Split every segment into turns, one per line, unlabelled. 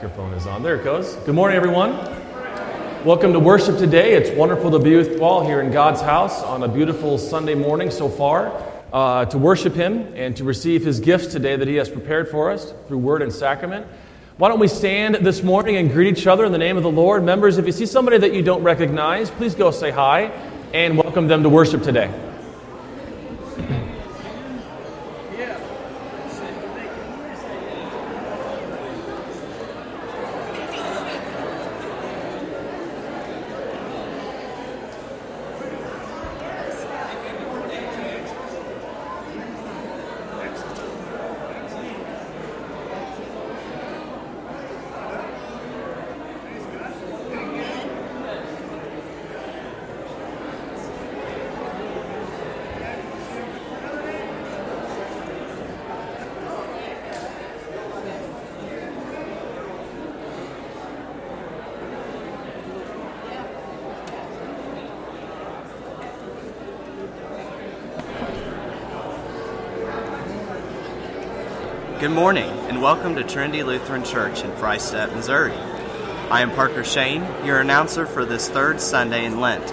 microphone is on. There it goes. Good morning, everyone. Welcome to worship today. It's wonderful to be with you all here in God's house on a beautiful Sunday morning so far uh, to worship Him and to receive His gifts today that He has prepared for us through word and sacrament. Why don't we stand this morning and greet each other in the name of the Lord? Members, if you see somebody that you don't recognize, please go say hi and welcome them to worship today.
Good morning, and welcome to Trinity Lutheran Church in Freistatt, Missouri. I am Parker Shane, your announcer for this third Sunday in Lent.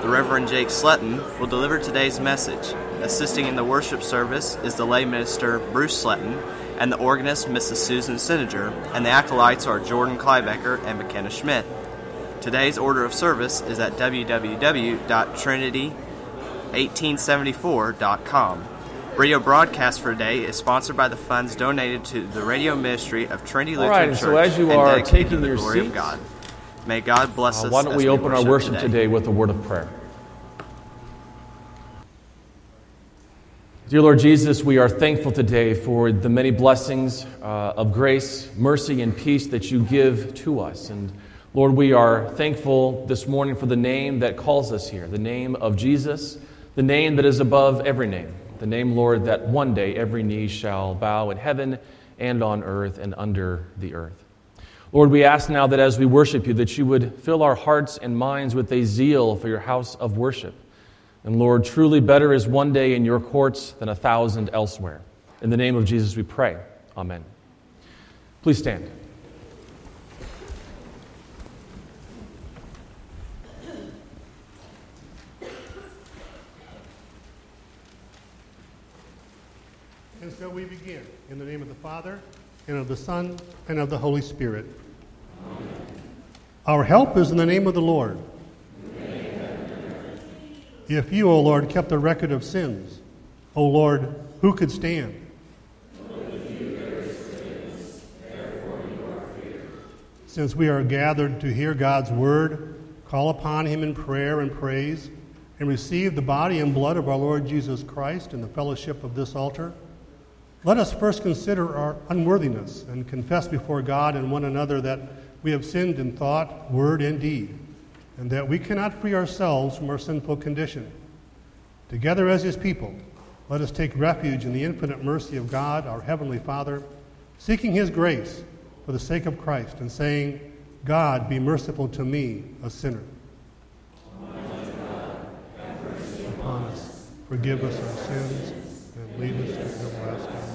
The Reverend Jake Sletton will deliver today's message. Assisting in the worship service is the lay minister Bruce Sletton and the organist Mrs. Susan Sininger, and the acolytes are Jordan Kleibecker and McKenna Schmidt. Today's order of service is at www.trinity1874.com. Radio broadcast for today is sponsored by the funds donated to the radio ministry of Trinity Lutheran
right,
Church.
so as you are taking
the
your
glory
seats,
of God. May God bless
Uh,
us.
why don't we open our worship
today.
today with a word of prayer? Dear Lord Jesus, we are thankful today for the many blessings uh, of grace, mercy, and peace that you give to us. And Lord, we are thankful this morning for the name that calls us here, the name of Jesus, the name that is above every name, the name, Lord, that one day every knee shall bow in heaven and on earth and under the earth. Lord, we ask now that as we worship you, that you would fill our hearts and minds with a zeal for your house of worship. And Lord, truly better is one day in your courts than a thousand elsewhere. In the name of Jesus we pray. Amen. Please stand.
So we begin in the name of the Father, and of the Son, and of the Holy Spirit. Our help is in the name of the Lord. If you, O Lord, kept a record of sins, O Lord, who could stand? Since we are gathered to hear God's word, call upon him in prayer and praise, and receive the body and blood of our Lord Jesus Christ in the fellowship of this altar, let us first consider our unworthiness and confess before God and one another that we have sinned in thought, word, and deed, and that we cannot free ourselves from our sinful condition. Together as His people, let us take refuge in the infinite mercy of God, our Heavenly Father, seeking His grace for the sake of Christ, and saying, God, be merciful to me, a sinner. Upon us, forgive us our sins, and lead us to everlasting life.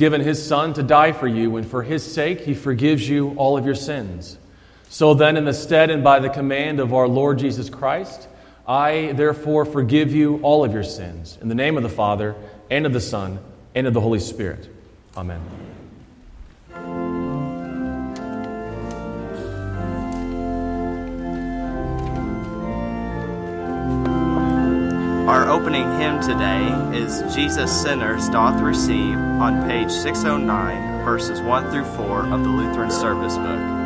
Given his son to die for you, and for his sake he forgives you all of your sins. So then, in the stead and by the command of our Lord Jesus Christ, I therefore forgive you all of your sins. In the name of the Father, and of the Son, and of the Holy Spirit. Amen.
Our opening hymn today is Jesus Sinners Doth Receive on page 609, verses 1 through 4 of the Lutheran Service Book.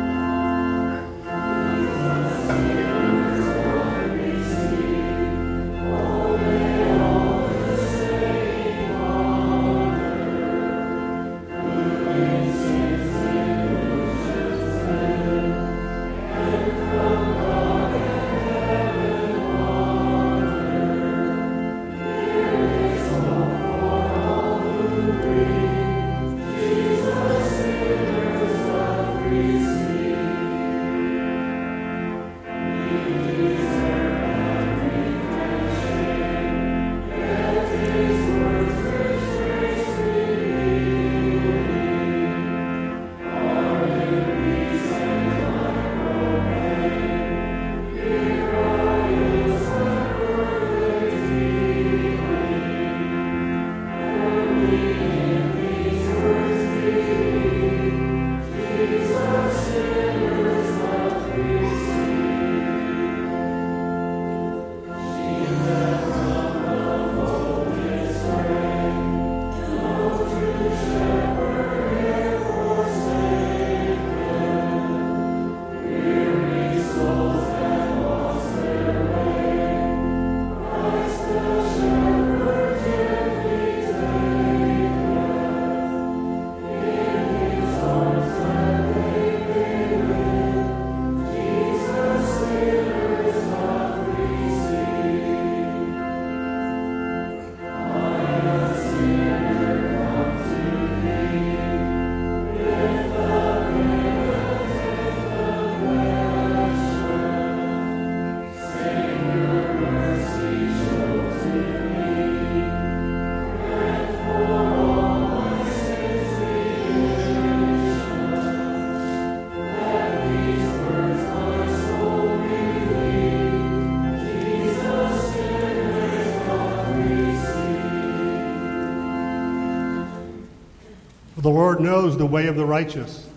Lord knows the way of the righteous.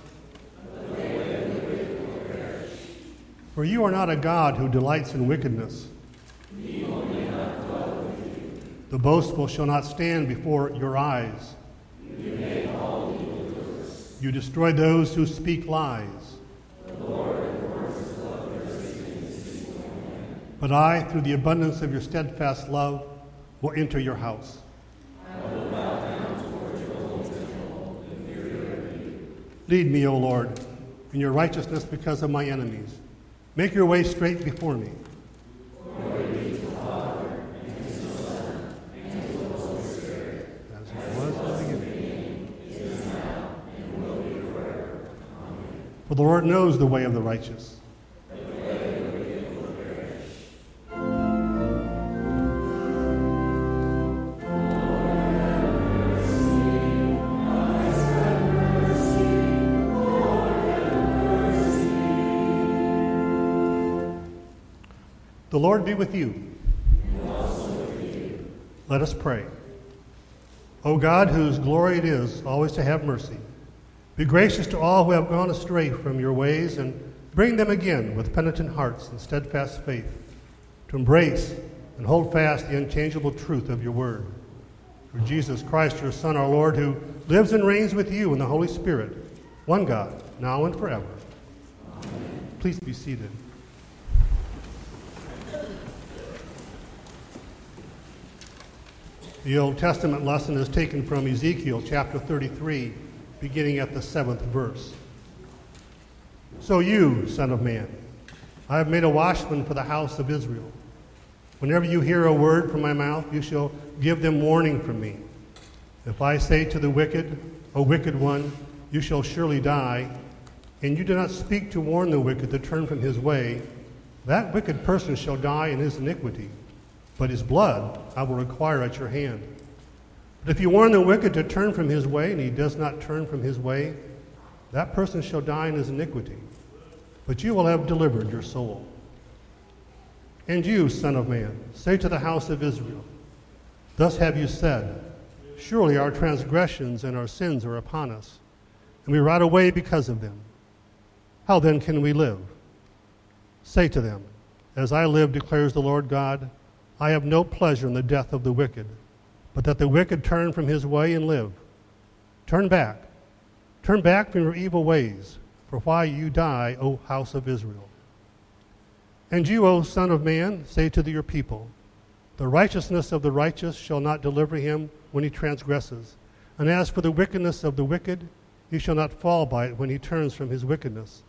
For you are not a God who delights in wickedness. The boastful shall not stand before your eyes. You destroy those who speak lies. But I, through the abundance of your steadfast love, will enter your house. Lead me, O Lord, in your righteousness because of my enemies. Make your way straight before me. For the Lord knows the way of the righteous. The Lord be with you. Let us pray. O God, whose glory it is always to have mercy, be gracious to all who have gone astray from your ways and bring them again with penitent hearts and steadfast faith to embrace and hold fast the unchangeable truth of your word. Through Jesus Christ, your Son, our Lord, who lives and reigns with you in the Holy Spirit, one God, now and forever. Please be seated. The Old Testament lesson is taken from Ezekiel chapter 33, beginning at the seventh verse. So, you, Son of Man, I have made a watchman for the house of Israel. Whenever you hear a word from my mouth, you shall give them warning from me. If I say to the wicked, O wicked one, you shall surely die, and you do not speak to warn the wicked to turn from his way, that wicked person shall die in his iniquity but his blood I will require at your hand. But if you warn the wicked to turn from his way, and he does not turn from his way, that person shall die in his iniquity, but you will have delivered your soul. And you, Son of Man, say to the house of Israel, Thus have you said, Surely our transgressions and our sins are upon us, and we rot away because of them. How then can we live? Say to them, As I live, declares the Lord God, I have no pleasure in the death of the wicked, but that the wicked turn from his way and live. Turn back. Turn back from your evil ways, for why you die, O house of Israel. And you, O Son of Man, say to your people, The righteousness of the righteous shall not deliver him when he transgresses. And as for the wickedness of the wicked, he shall not fall by it when he turns from his wickedness.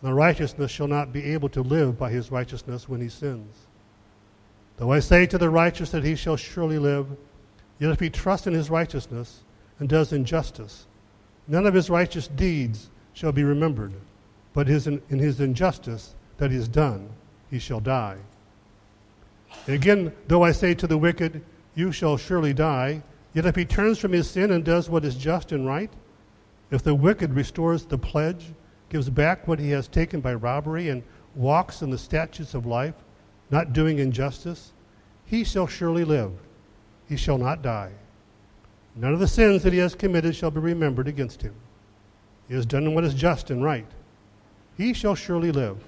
And the righteousness shall not be able to live by his righteousness when he sins. Though I say to the righteous that he shall surely live, yet if he trusts in his righteousness and does injustice, none of his righteous deeds shall be remembered, but his, in, his injustice that he has done, he shall die. Again, though I say to the wicked, You shall surely die, yet if he turns from his sin and does what is just and right, if the wicked restores the pledge, gives back what he has taken by robbery, and walks in the statutes of life, not doing injustice, he shall surely live. He shall not die. None of the sins that he has committed shall be remembered against him. He has done what is just and right. He shall surely live.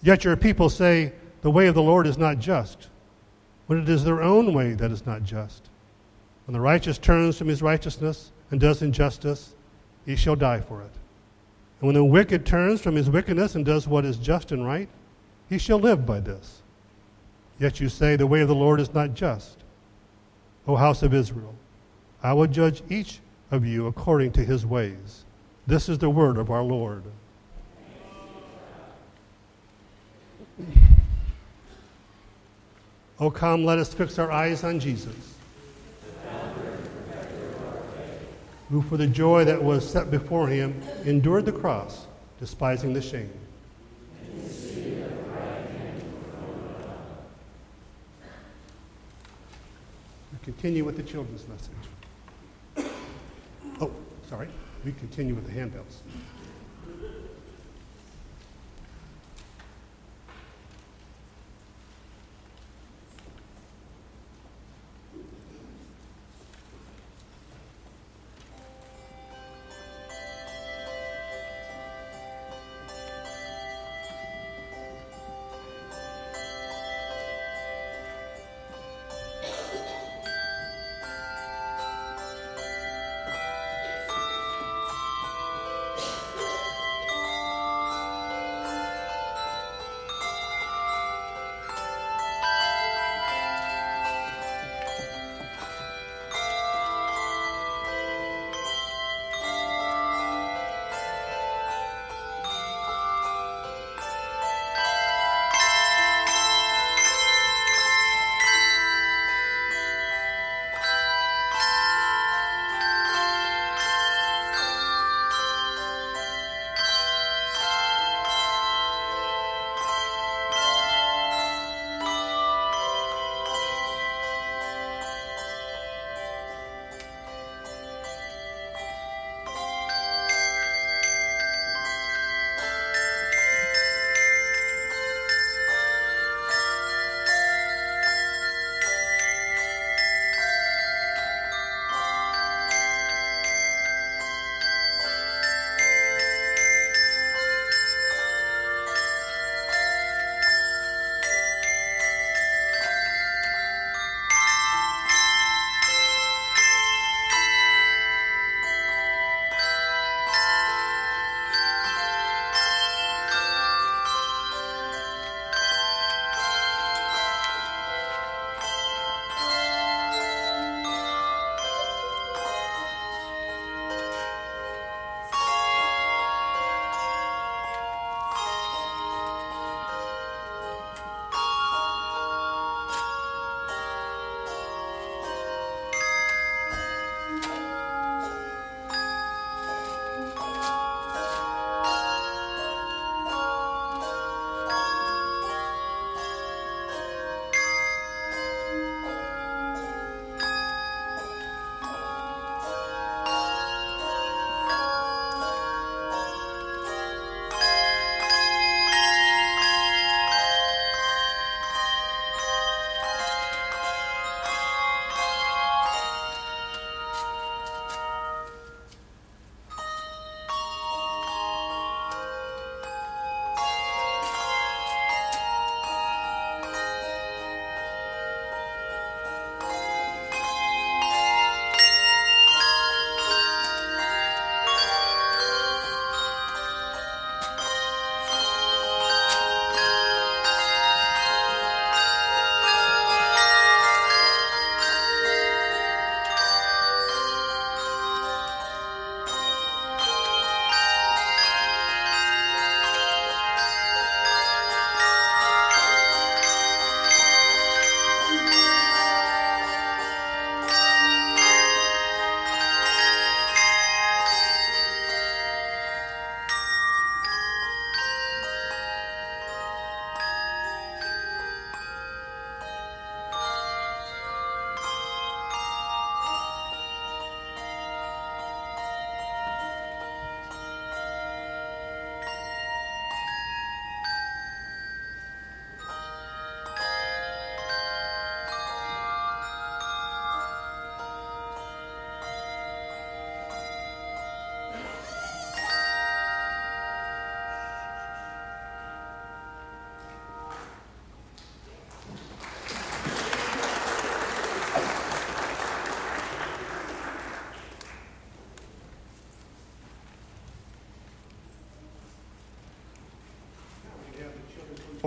Yet your people say, The way of the Lord is not just, when it is their own way that is not just. When the righteous turns from his righteousness and does injustice, he shall die for it. And when the wicked turns from his wickedness and does what is just and right, he shall live by this. Yet you say, The way of the Lord is not just. O house of Israel, I will judge each of you according to his ways. This is the word of our Lord. O come, let us fix our eyes on Jesus, who for the joy that was set before him endured the cross, despising the shame continue with the children's message. Oh, sorry. We continue with the handbells.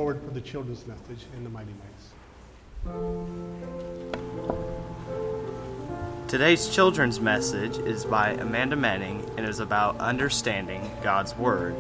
Forward for the children's message in the Mighty Mice.
Today's children's message is by Amanda Manning and is about understanding God's Word.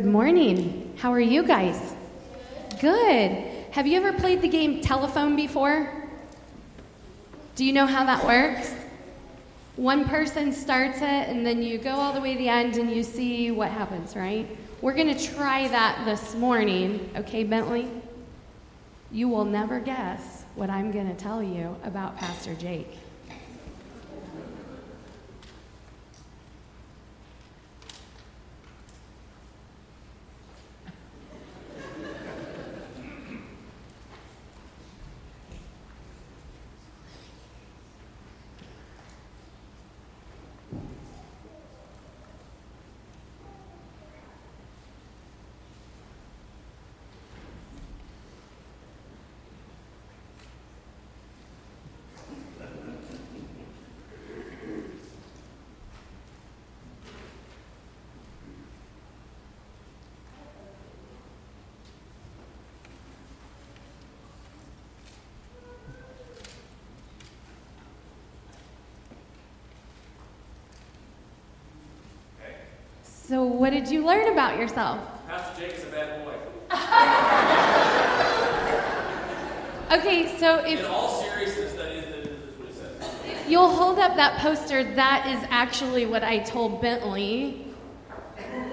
Good morning. How are you guys? Good. Have you ever played the game telephone before? Do you know how that works? One person starts it, and then you go all the way to the end and you see what happens, right? We're going to try that this morning, okay, Bentley? You will never guess what I'm going to tell you about Pastor Jake. So, what did you learn about yourself?
Pastor Jake is a bad boy.
Okay, so if
In all seriousness, that is, that is what it says.
you'll hold up that poster, that is actually what I told Bentley.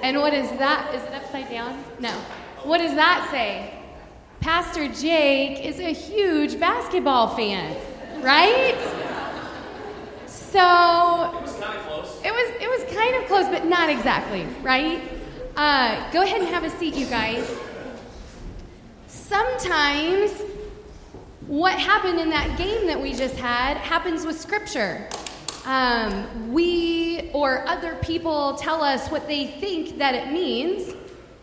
And what is that? Is it upside down? No. What does that say? Pastor Jake is a huge basketball fan, right? So
It was kind of close.
It was it was kind of close, but not exactly, right? Uh, go ahead and have a seat, you guys. Sometimes what happened in that game that we just had happens with Scripture. Um, we or other people tell us what they think that it means,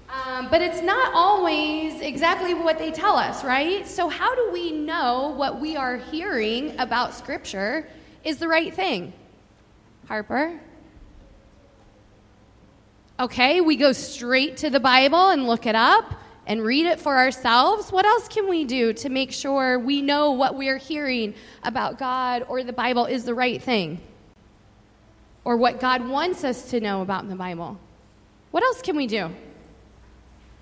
um, but it's not always exactly what they tell us, right? So, how do we know what we are hearing about Scripture is the right thing? Harper? Okay, we go straight to the Bible and look it up and read it for ourselves. What else can we do to make sure we know what we're hearing about God or the Bible is the right thing? Or what God wants us to know about in the Bible? What else can we do?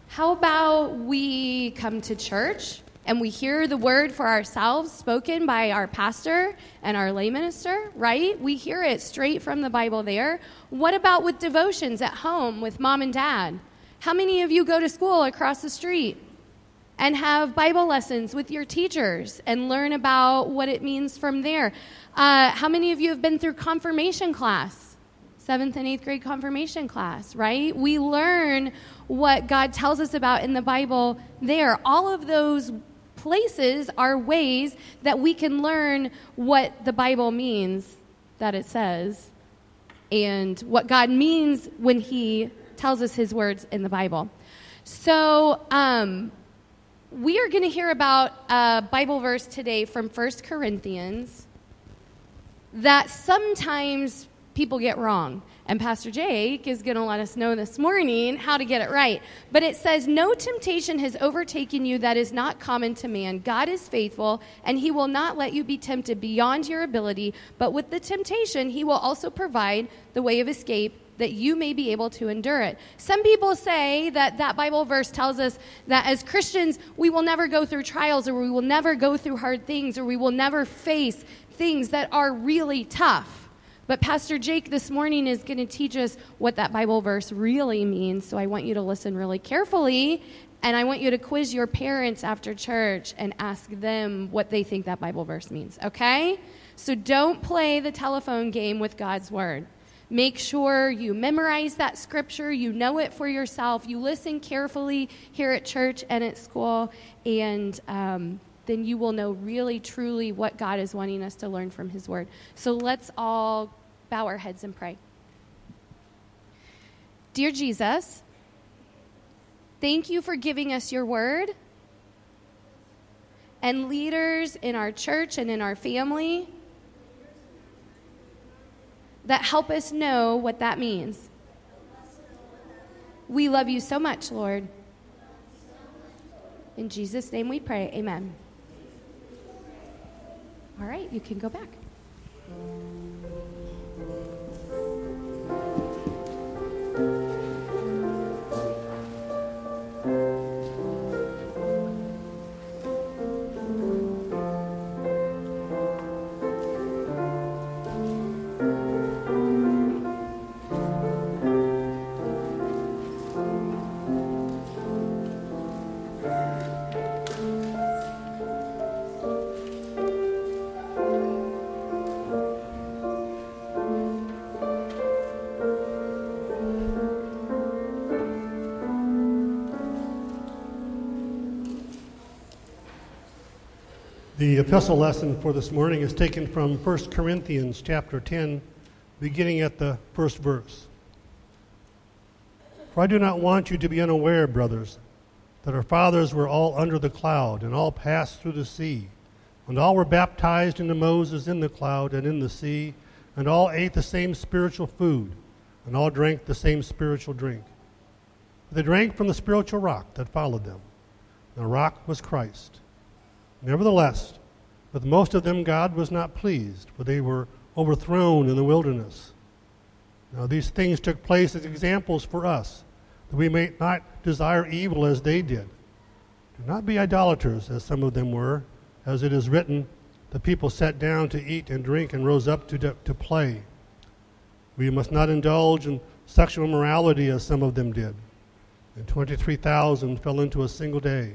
How about we come to church and we hear the word for ourselves spoken by our pastor and our lay minister, right? We hear it straight from the Bible there. What about with devotions at home with mom and dad? How many of you go to school across the street and have Bible lessons with your teachers and learn about what it means from there? Uh, how many of you have been through confirmation class? Seventh and eighth grade confirmation class, right? We learn what God tells us about in the Bible there. All of those places are ways that we can learn what the Bible means that it says and what God means when He tells us His words in the Bible. So, um, we are going to hear about a Bible verse today from 1 Corinthians that sometimes people get wrong. And Pastor Jake is going to let us know this morning how to get it right. But it says, No temptation has overtaken you that is not common to man. God is faithful, and he will not let you be tempted beyond your ability. But with the temptation, he will also provide the way of escape that you may be able to endure it. Some people say that that Bible verse tells us that as Christians, we will never go through trials or we will never go through hard things or we will never face things that are really tough. But Pastor Jake this morning is going to teach us what that Bible verse really means. So I want you to listen really carefully and I want you to quiz your parents after church and ask them what they think that Bible verse means, okay? So don't play the telephone game with God's word. Make sure you memorize that scripture, you know it for yourself, you listen carefully here at church and at school, and um, then you will know really, truly what God is wanting us to learn from His Word. So let's all bow our heads and pray. Dear Jesus, thank you for giving us your Word. And leaders in our church and in our family that help us know what that means. We love you so much, Lord. In Jesus' name we pray. Amen. All right, you can go back.
The epistle lesson for this morning is taken from 1 Corinthians chapter 10, beginning at the first verse. For I do not want you to be unaware, brothers, that our fathers were all under the cloud, and all passed through the sea, and all were baptized into Moses in the cloud and in the sea, and all ate the same spiritual food, and all drank the same spiritual drink. They drank from the spiritual rock that followed them. The rock was Christ. Nevertheless, with most of them God was not pleased, for they were overthrown in the wilderness. Now, these things took place as examples for us, that we may not desire evil as they did. Do not be idolaters, as some of them were, as it is written, the people sat down to eat and drink and rose up to, to play. We must not indulge in sexual immorality, as some of them did. And 23,000 fell into a single day.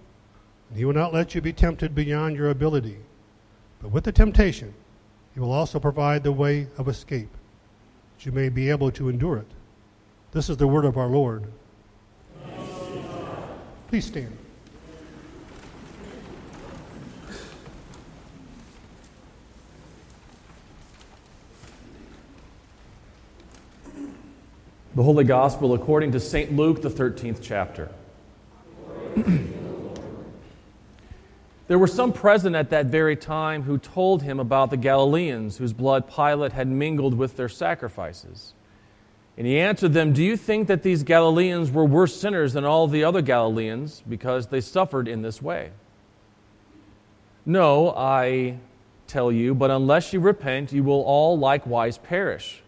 he will not let you be tempted beyond your ability. But with the temptation, he will also provide the way of escape, that you may be able to endure it. This is the word of our Lord. Please stand.
The Holy Gospel according to St. Luke, the 13th chapter. There were some present at that very time who told him about the Galileans whose blood Pilate had mingled with their sacrifices. And he answered them, Do you think that these Galileans were worse sinners than all the other Galileans because they suffered in this way? No, I tell you, but unless you repent, you will all likewise perish.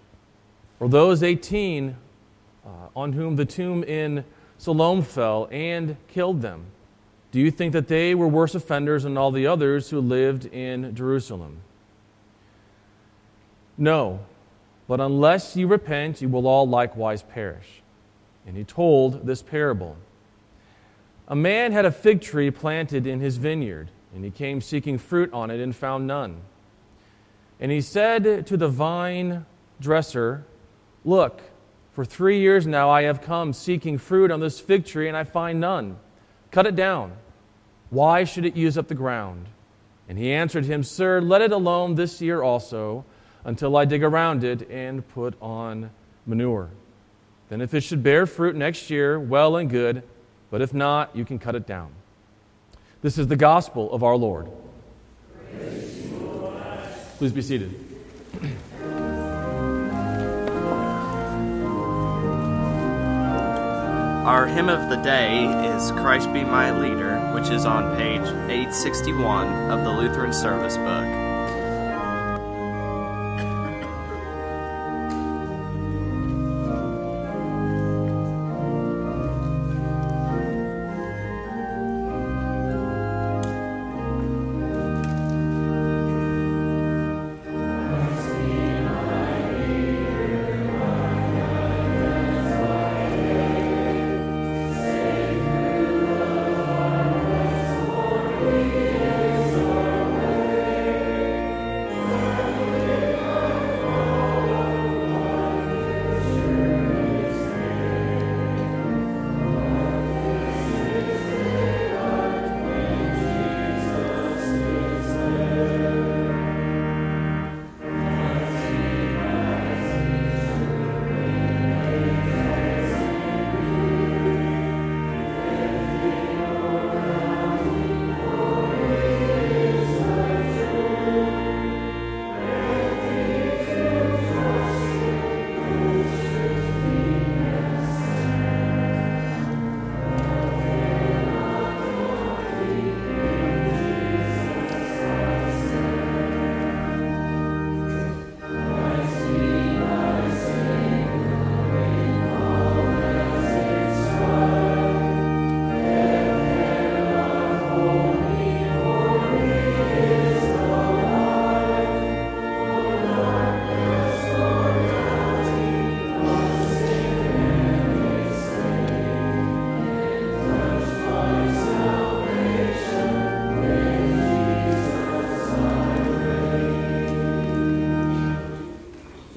For those 18 uh, on whom the tomb in Siloam fell and killed them, do you think that they were worse offenders than all the others who lived in Jerusalem? No, but unless you repent, you will all likewise perish. And he told this parable A man had a fig tree planted in his vineyard, and he came seeking fruit on it and found none. And he said to the vine dresser, Look, for three years now I have come seeking fruit on this fig tree, and I find none. Cut it down. Why should it use up the ground? And he answered him, Sir, let it alone this year also, until I dig around it and put on manure. Then, if it should bear fruit next year, well and good, but if not, you can cut it down. This is the gospel of our Lord. Please be seated.
Our hymn of the day is Christ Be My Leader, which is on page 861 of the Lutheran Service Book.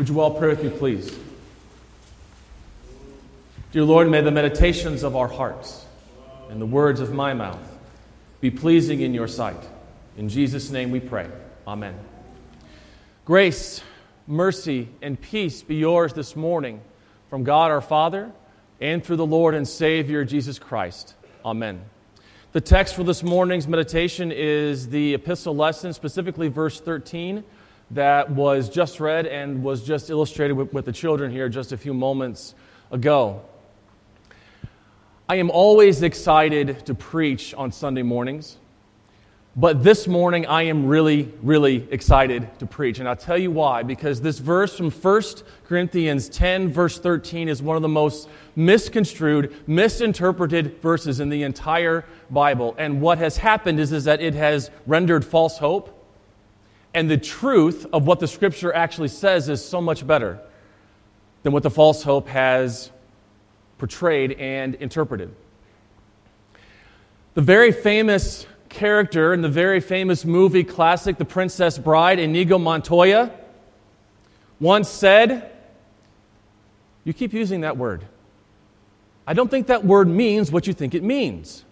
Would you all pray with me, please? Dear Lord, may the meditations of our hearts and the words of my mouth be pleasing in your sight. In Jesus' name we pray. Amen. Grace, mercy, and peace be yours this morning from God our Father and through the Lord and Savior Jesus Christ. Amen. The text for this morning's meditation is the epistle lesson, specifically verse 13 that was just read and was just illustrated with, with, the children here just a few moments ago. I am always excited to preach on Sunday mornings, but this morning I am really, really excited to preach. And I'll tell you why. Because this verse from 1 Corinthians 10, verse 13, is one of the most misconstrued, misinterpreted verses in the entire Bible. And what has happened is, is that it has rendered false hope and the truth of what the scripture actually says is so much better than what the false hope has portrayed and interpreted. The very famous character in the very famous movie classic, The Princess Bride, Inigo Montoya, once said, You keep using that word. I don't think that word means what you think it means.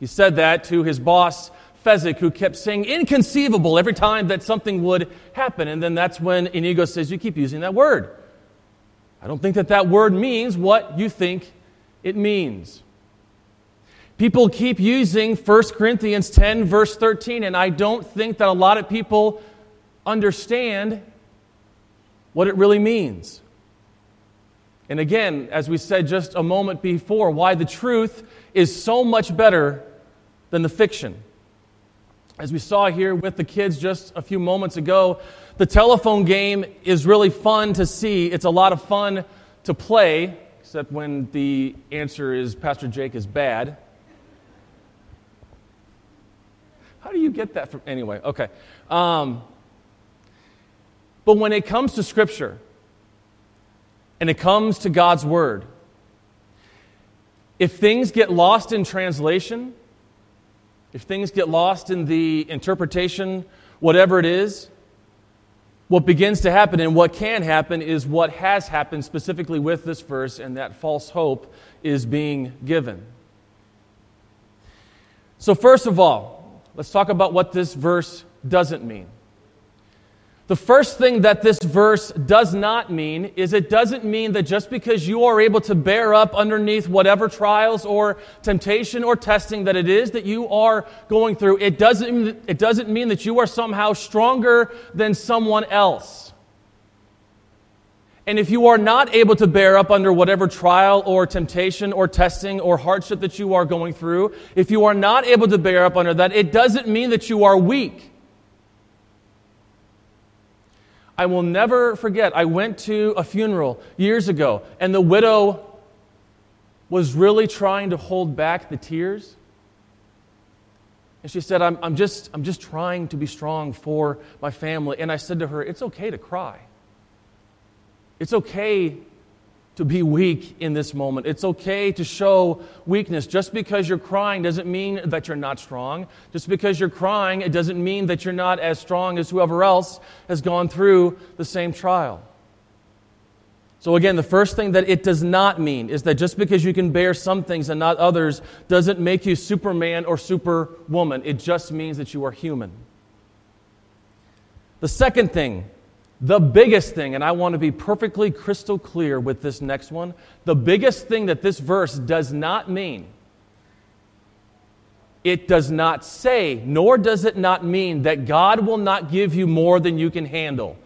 He said that to his boss, Fezzik who kept saying inconceivable every time that something would happen. And then that's when Inigo says, You keep using that word. I don't think that that word means what you think it means. People keep using 1 Corinthians 10, verse 13, and I don't think that a lot of people understand what it really means. And again, as we said just a moment before, why the truth is so much better than the fiction. As we saw here with the kids just a few moments ago, the telephone game is really fun to see. It's a lot of fun to play, except when the answer is Pastor Jake is bad. How do you get that from? Anyway, okay. Um, but when it comes to Scripture and it comes to God's Word, if things get lost in translation, if things get lost in the interpretation, whatever it is, what begins to happen and what can happen is what has happened specifically with this verse, and that false hope is being given. So, first of all, let's talk about what this verse doesn't mean. The first thing that this verse does not mean is it doesn't mean that just because you are able to bear up underneath whatever trials or temptation or testing that it is that you are going through, it doesn't, it doesn't mean that you are somehow stronger than someone else. And if you are not able to bear up under whatever trial or temptation or testing or hardship that you are going through, if you are not able to bear up under that, it doesn't mean that you are weak. I will never forget, I went to a funeral years ago, and the widow was really trying to hold back the tears. And she said, I'm, I'm, just, I'm just trying to be strong for my family. And I said to her, It's okay to cry. It's okay to be weak in this moment. It's okay to show weakness. Just because you're crying doesn't mean that you're not strong. Just because you're crying, it doesn't mean that you're not as strong as whoever else has gone through the same trial. So, again, the first thing that it does not mean is that just because you can bear some things and not others doesn't make you Superman or Superwoman. It just means that you are human. The second thing the biggest thing, and I want to be perfectly crystal clear with this next one, the biggest thing that this verse does not mean, it does not say, nor does it not mean that God will not give you more than you can handle.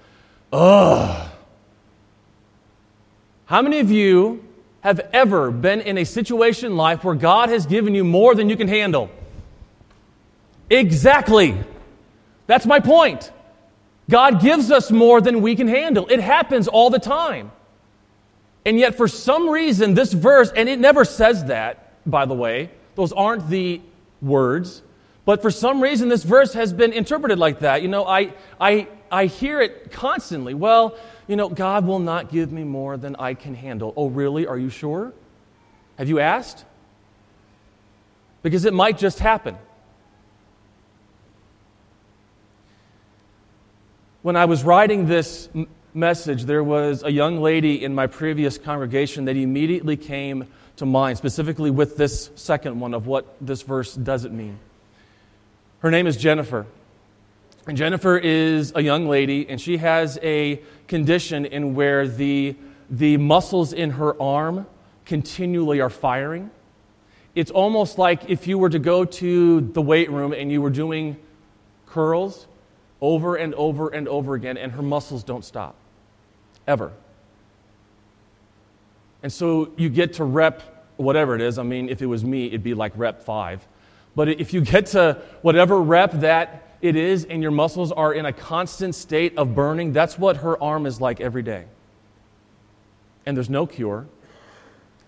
Ugh. How many of you have ever been in a situation in life where God has given you more than you can handle? Exactly. That's my point. God gives us more than we can handle. It happens all the time. And yet, for some reason, this verse, and it never says that, by the way, those aren't the words, but for some reason, this verse has been interpreted like that. You know, I, I, I hear it constantly. Well, you know, God will not give me more than I can handle. Oh, really? Are you sure? Have you asked? Because it might just happen. When I was writing this message, there was a young lady in my previous congregation that immediately came to mind, specifically with this second one of what this verse doesn't mean. Her name is Jennifer. And Jennifer is a young lady, and she has a condition in where the, the muscles in her arm continually are firing. It's almost like if you were to go to the weight room and you were doing curls, over and over and over again, and her muscles don't stop. Ever. And so you get to rep whatever it is. I mean, if it was me, it'd be like rep five. But if you get to whatever rep that it is, and your muscles are in a constant state of burning, that's what her arm is like every day. And there's no cure.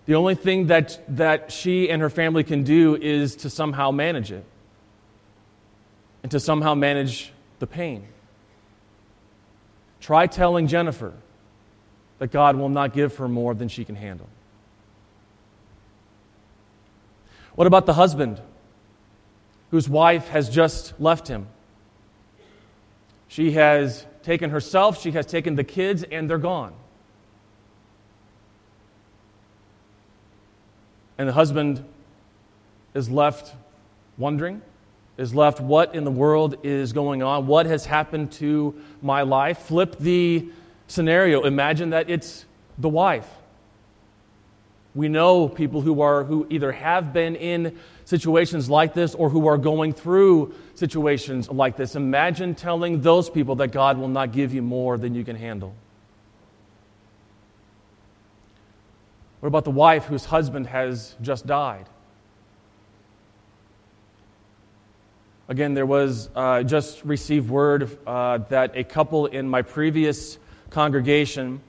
The only thing that, that she and her family can do is to somehow manage it and to somehow manage the pain. Try telling Jennifer that God will not give her more than she can handle. What about the husband whose wife has just left him? She has taken herself, she has taken the kids, and they're gone. And the husband is left wondering is left what in the world is going on? What has happened to my life? Flip the scenario. Imagine that it's the wife. We know people who are who either have been in situations like this or who are going through situations like this. Imagine telling those people that God will not give you more than you can handle. What about the wife whose husband has just died? Again, there was uh, just received word uh, that a couple in my previous congregation,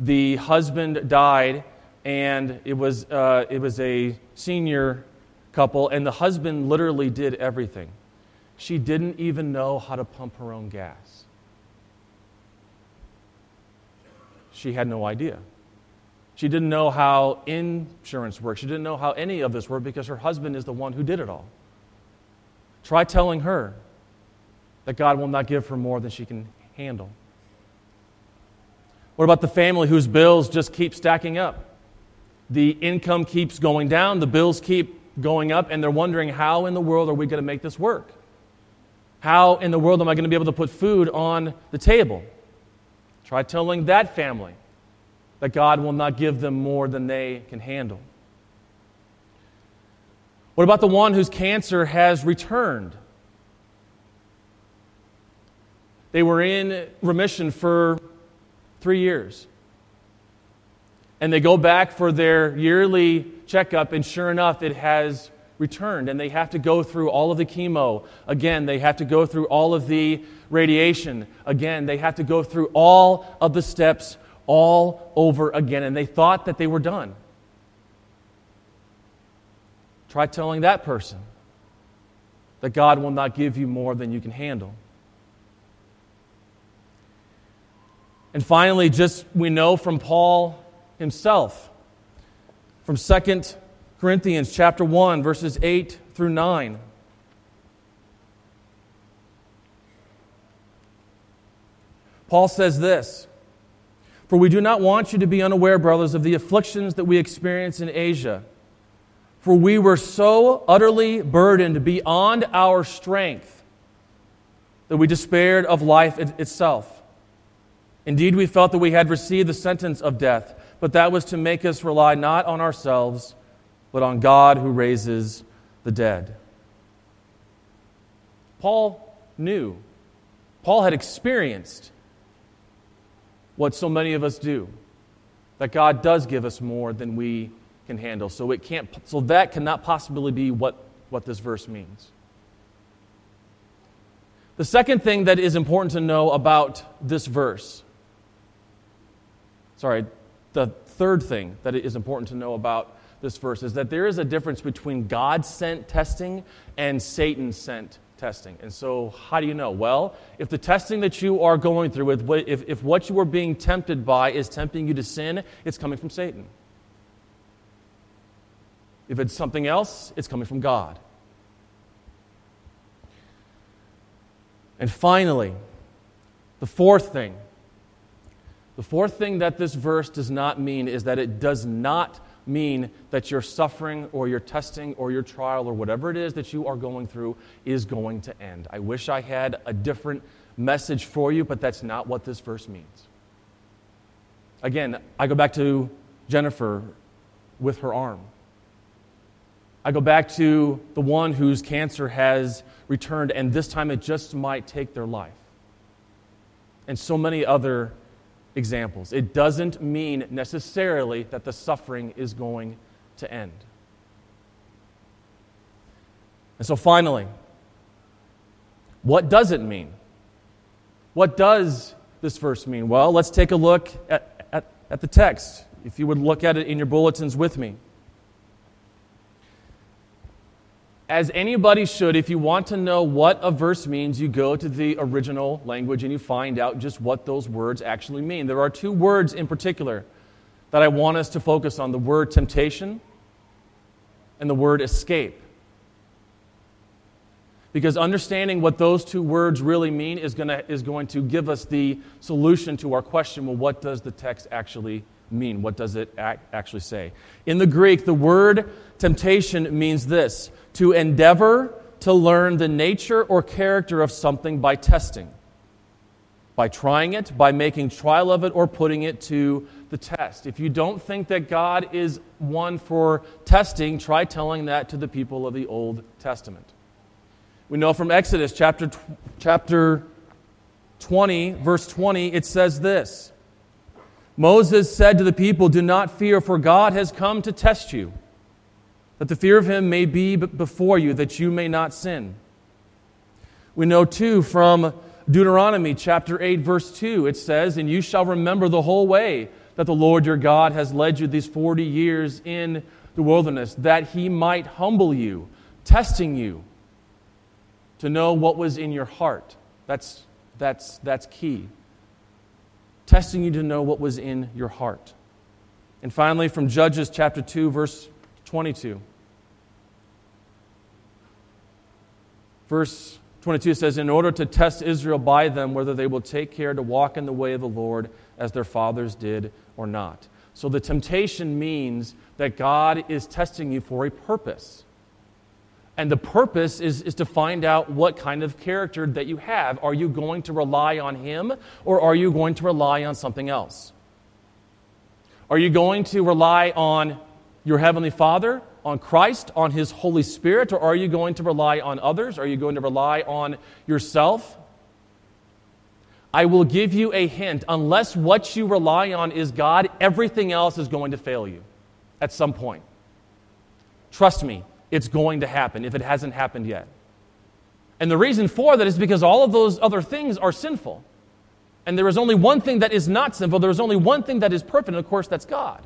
the husband died, and it was, uh, it was a senior couple, and the husband literally did everything. She didn't even know how to pump her own gas. She had no idea. She didn't know how insurance worked. She didn't know how any of this worked because her husband is the one who did it all. Try telling her that God will not give her more than she can handle. What about the family whose bills just keep stacking up? The income keeps going down, the bills keep going up, and they're wondering how in the world are we going to make this work? How in the world am I going to be able to put food on the table? Try telling that family that God will not give them more than they can handle. What about the one whose cancer has returned? They were in remission for three years. And they go back for their yearly checkup, and sure enough, it has returned. And they have to go through all of the chemo. Again, they have to go through all of the radiation. Again, they have to go through all of the steps all over again. And they thought that they were done. Try telling that person that God will not give you more than you can handle. And finally, just we know from Paul himself, from 2 Corinthians chapter 1, verses 8 through 9. Paul says this For we do not want you to be unaware, brothers, of the afflictions that we experience in Asia. For we were so utterly burdened beyond our strength that we despaired of life itself. Indeed, we felt that we had received the sentence of death, but that was to make us rely not on ourselves, but on God who raises the dead. Paul knew, Paul had experienced what so many of us do that God does give us more than we can handle. So, it can't, so that cannot possibly be what, what this verse means. The second thing that is important to know about this verse sorry, the third thing that is important to know about this verse is that there is a difference between God sent testing and Satan sent testing. And so, how do you know? Well, if the testing that you are going through, with, if, if what you are being tempted by is tempting you to sin, it's coming from Satan. If it's something else, it's coming from God. And finally, the fourth thing the fourth thing that this verse does not mean is that it does not mean that your suffering or your testing or your trial or whatever it is that you are going through is going to end. I wish I had a different message for you, but that's not what this verse means. Again, I go back to Jennifer with her arm. I go back to the one whose cancer has returned, and this time it just might take their life. And so many other examples. It doesn't mean necessarily that the suffering is going to end. And so, finally, what does it mean? What does this verse mean? Well, let's take a look at, at, at the text. If you would look at it in your bulletins with me. As anybody should, if you want to know what a verse means, you go to the original language and you find out just what those words actually mean. There are two words in particular that I want us to focus on the word temptation and the word escape. Because understanding what those two words really mean is, gonna, is going to give us the solution to our question well, what does the text actually mean? What does it actually say? In the Greek, the word temptation means this to endeavor to learn the nature or character of something by testing, by trying it, by making trial of it, or putting it to the test. If you don't think that God is one for testing, try telling that to the people of the Old Testament. We know from Exodus chapter, chapter 20, verse 20, it says this Moses said to the people, Do not fear, for God has come to test you that the fear of him may be before you, that you may not sin. We know too from Deuteronomy chapter 8, verse 2, it says, And you shall remember the whole way that the Lord your God has led you these 40 years in the wilderness, that he might humble you, testing you to know what was in your heart. That's, that's, that's key. Testing you to know what was in your heart. And finally, from Judges chapter 2, verse 22. Verse 22 says, In order to test Israel by them, whether they will take care to walk in the way of the Lord as their fathers did or not. So the temptation means that God is testing you for a purpose. And the purpose is, is to find out what kind of character that you have. Are you going to rely on Him or are you going to rely on something else? Are you going to rely on your Heavenly Father, on Christ, on His Holy Spirit, or are you going to rely on others? Are you going to rely on yourself? I will give you a hint. Unless what you rely on is God, everything else is going to fail you at some point. Trust me, it's going to happen if it hasn't happened yet. And the reason for that is because all of those other things are sinful. And there is only one thing that is not sinful, there is only one thing that is perfect, and of course, that's God.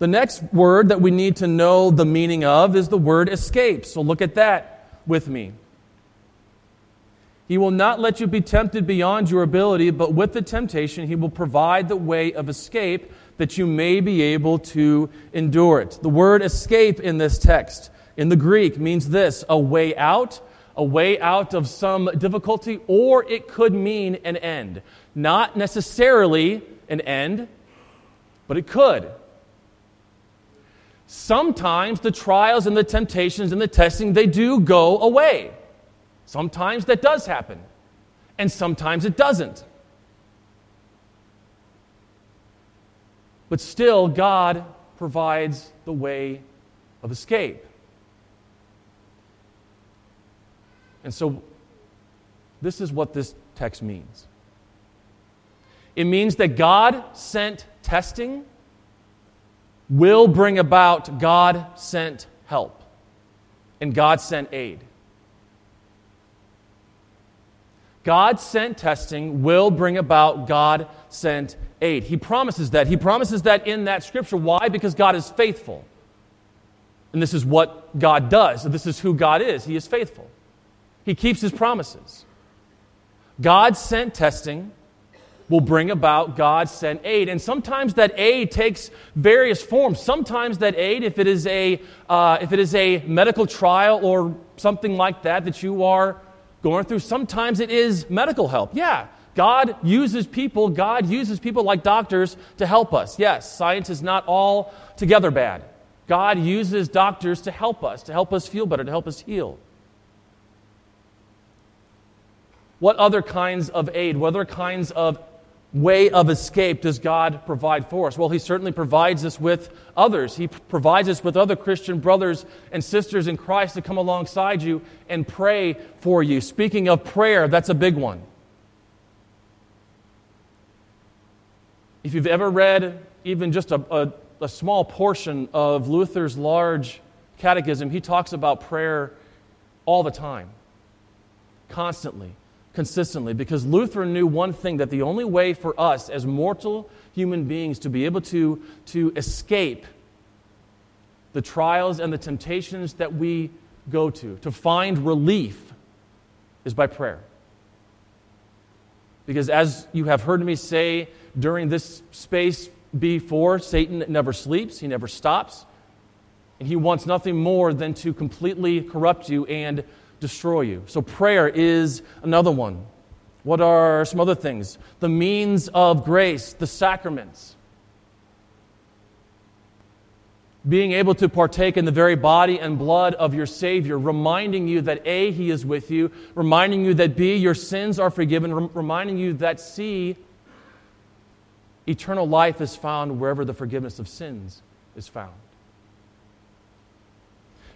The next word that we need to know the meaning of is the word escape. So look at that with me. He will not let you be tempted beyond your ability, but with the temptation, He will provide the way of escape that you may be able to endure it. The word escape in this text, in the Greek, means this a way out, a way out of some difficulty, or it could mean an end. Not necessarily an end, but it could. Sometimes the trials and the temptations and the testing, they do go away. Sometimes that does happen, and sometimes it doesn't. But still, God provides the way of escape. And so, this is what this text means it means that God sent testing will bring about God sent help and God sent aid. God sent testing will bring about God sent aid. He promises that. He promises that in that scripture. Why? Because God is faithful. And this is what God does. This is who God is. He is faithful. He keeps his promises. God sent testing will bring about God sent aid. And sometimes that aid takes various forms. Sometimes that aid, if it is a, uh, if it is a medical trial or something like that that you are going through, sometimes it is medical help. Yeah, God uses people, God uses people like doctors to help us. Yes, science is not all together bad. God uses doctors to help us, to help us feel better, to help us heal. What other kinds of aid, what other kinds of way of escape does God provide for us? Well, He certainly provides us with others. He provides us with other Christian brothers and sisters in Christ to come alongside you and pray for you. Speaking of prayer, that's a big one. If you've ever read even just a, a, a small portion of Luther's large catechism, he talks about prayer all the time, constantly, consistently, because Luther knew one thing that the only way for us as mortal human beings to be able to, to escape the trials and the temptations that we go to, to find relief, is by prayer. Because as you have heard me say during this space before, Satan never sleeps, he never stops. And he wants nothing more than to completely corrupt you and destroy you. So, prayer is another one. What are some other things? The means of grace, the sacraments. Being able to partake in the very body and blood of your Savior, reminding you that A, He is with you, reminding you that B, your sins are forgiven, reminding you that C, Eternal life is found wherever the forgiveness of sins is found.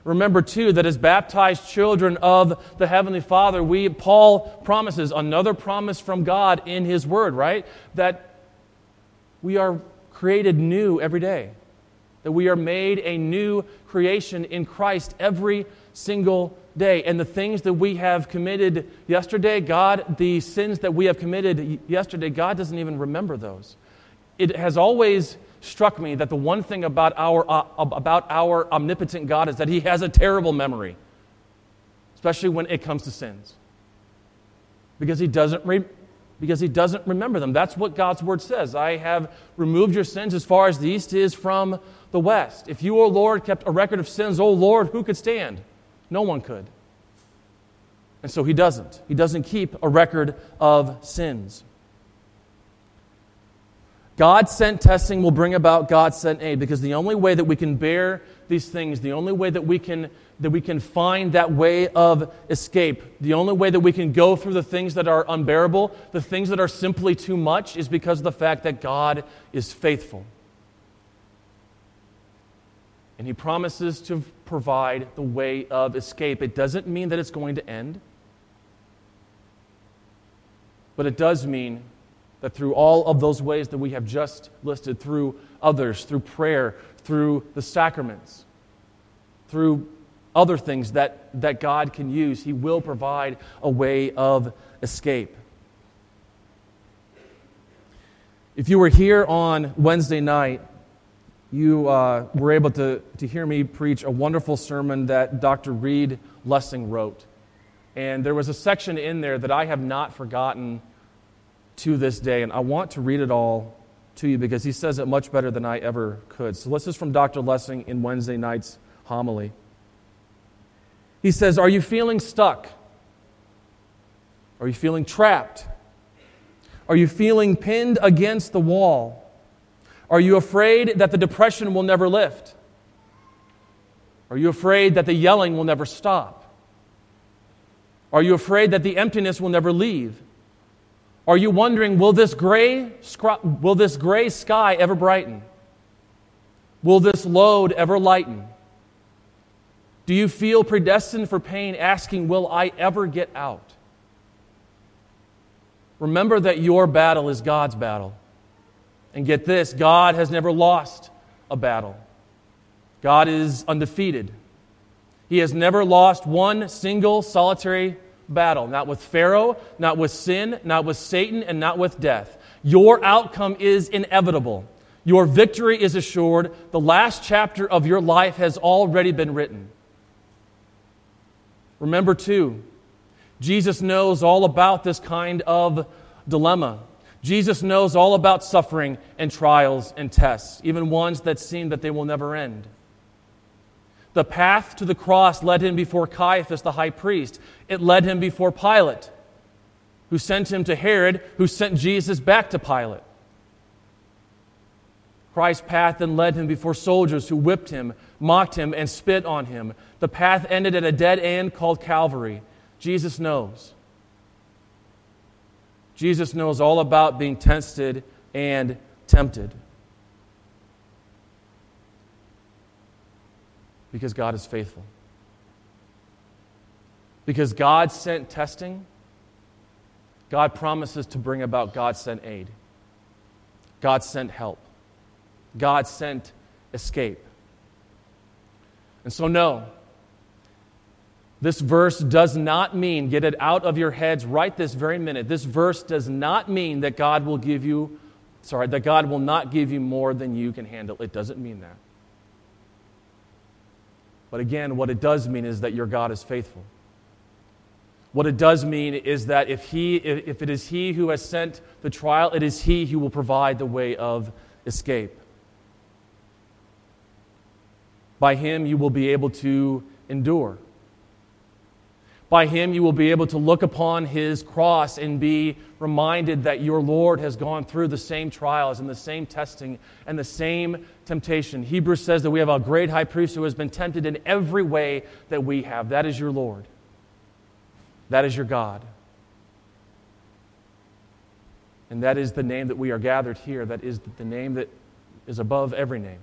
Remember too that as baptized children of the heavenly Father, we Paul promises another promise from God in his word, right? That we are created new every day. That we are made a new creation in Christ every single day. And the things that we have committed yesterday, God, the sins that we have committed yesterday, God doesn't even remember those it has always struck me that the one thing about our, uh, about our omnipotent God is that he has a terrible memory, especially when it comes to sins. Because he doesn't, re- because he doesn't remember them. That's what God's word says. I have removed your sins as far as the east is from the west. If you, O Lord, kept a record of sins, O Lord, who could stand? No one could. And so he doesn't. He doesn't keep a record of sins. God sent testing will bring about God sent aid because the only way that we can bear these things, the only way that we can that we can find that way of escape, the only way that we can go through the things that are unbearable, the things that are simply too much is because of the fact that God is faithful. And he promises to provide the way of escape. It doesn't mean that it's going to end. But it does mean that through all of those ways that we have just listed, through others, through prayer, through the sacraments, through other things that, that God can use, He will provide a way of escape. If you were here on Wednesday night, you uh, were able to, to hear me preach a wonderful sermon that Dr. Reed Lessing wrote. And there was a section in there that I have not forgotten to this day. And I want to read it all to you because he says it much better than I ever could. So this is from Dr. Lessing in Wednesday night's homily. He says, Are you feeling stuck? Are you feeling trapped? Are you feeling pinned against the wall? Are you afraid that the depression will never lift? Are you afraid that the yelling will never stop? Are you afraid that the emptiness will never leave? Are you wondering, will this gray, will this gray sky ever brighten? Will this load ever lighten? Do you feel predestined for pain, asking, Will I ever get out? Remember that your battle is God's battle. And get this God has never lost a battle, God is undefeated. He has never lost one single solitary battle, not with Pharaoh, not with sin, not with Satan, and not with death. Your outcome is inevitable. Your victory is assured. The last chapter of your life has already been written. Remember, too, Jesus knows all about this kind of dilemma. Jesus knows all about suffering and trials and tests, even ones that seem that they will never end. The path to the cross led him before Caiaphas the high priest. It led him before Pilate, who sent him to Herod, who sent Jesus back to Pilate. Christ's path then led him before soldiers who whipped him, mocked him, and spit on him. The path ended at a dead end called Calvary. Jesus knows. Jesus knows all about being tested and tempted. Because God is faithful. Because God sent testing, God promises to bring about God sent aid. God sent help. God sent escape. And so, no, this verse does not mean, get it out of your heads right this very minute. This verse does not mean that God will give you, sorry, that God will not give you more than you can handle. It doesn't mean that. But again, what it does mean is that your God is faithful. What it does mean is that if, he, if it is He who has sent the trial, it is He who will provide the way of escape. By Him, you will be able to endure. By him, you will be able to look upon his cross and be reminded that your Lord has gone through the same trials and the same testing and the same temptation. Hebrews says that we have a great high priest who has been tempted in every way that we have. That is your Lord, that is your God. And that is the name that we are gathered here. That is the name that is above every name.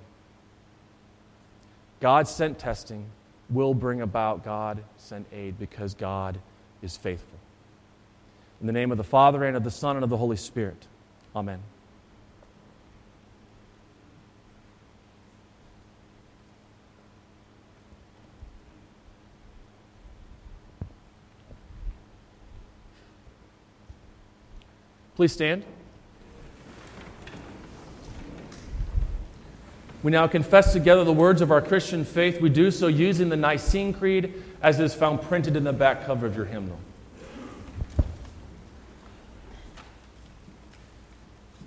God sent testing will bring about God sent aid because God is faithful. In the name of the Father, and of the Son, and of the Holy Spirit. Amen. Please stand. We now confess together the words of our Christian faith. We do so using the Nicene Creed as is found printed in the back cover of your hymnal.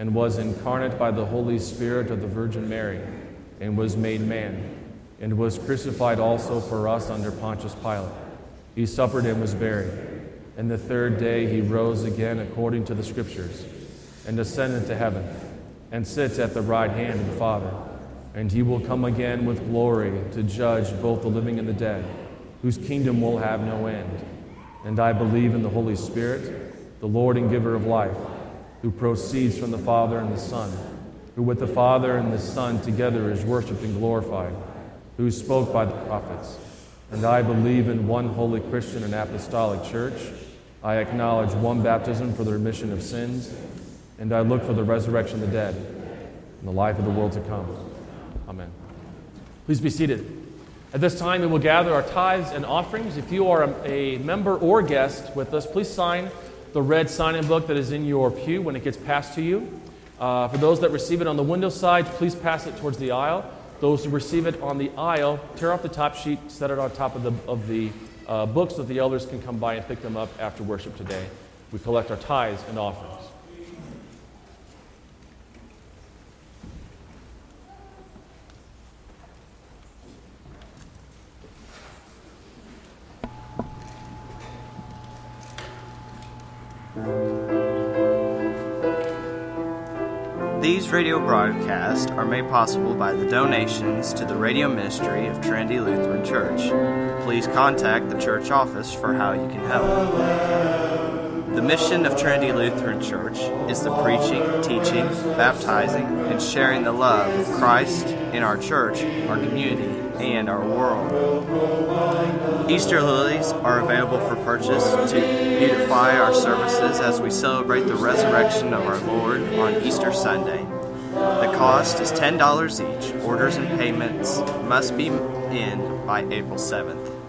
and was incarnate by the Holy Spirit of the Virgin Mary, and was made man, and was crucified also for us under Pontius Pilate. He suffered and was buried. And the third day he rose again according to the Scriptures, and ascended to heaven, and sits at the right hand of the Father. And he will come again with glory to judge both the living and the dead, whose kingdom will have no end. And I believe in the Holy Spirit, the Lord and giver of life, who proceeds from the Father and the Son, who with the Father and the Son together is worshiped and glorified, who spoke by the prophets. And I believe in one holy Christian and apostolic church. I acknowledge one baptism for the remission of sins, and I look for the resurrection of the dead and the life of the world to come. Amen. Please be seated. At this time, we will gather our tithes and offerings. If you are a, a member or guest with us, please sign the red sign in book that is in your pew when it gets passed to you. Uh, for those that receive it on the window side, please pass it towards the aisle. Those who receive it on the aisle, tear off the top sheet, set it on top of the, of the uh, books so that the elders can come by and pick them up after worship today. We collect our tithes and offerings.
These radio broadcasts are made possible by the donations to the radio ministry of Trinity Lutheran Church. Please contact the church office for how you can help. The mission of Trinity Lutheran Church is the preaching, teaching, baptizing, and sharing the love of Christ in our church, our community, and our world. Easter lilies are available for purchase to beautify our services as we celebrate the resurrection of our Lord on Easter Sunday. The cost is $10 each. Orders and payments must be in by April 7th.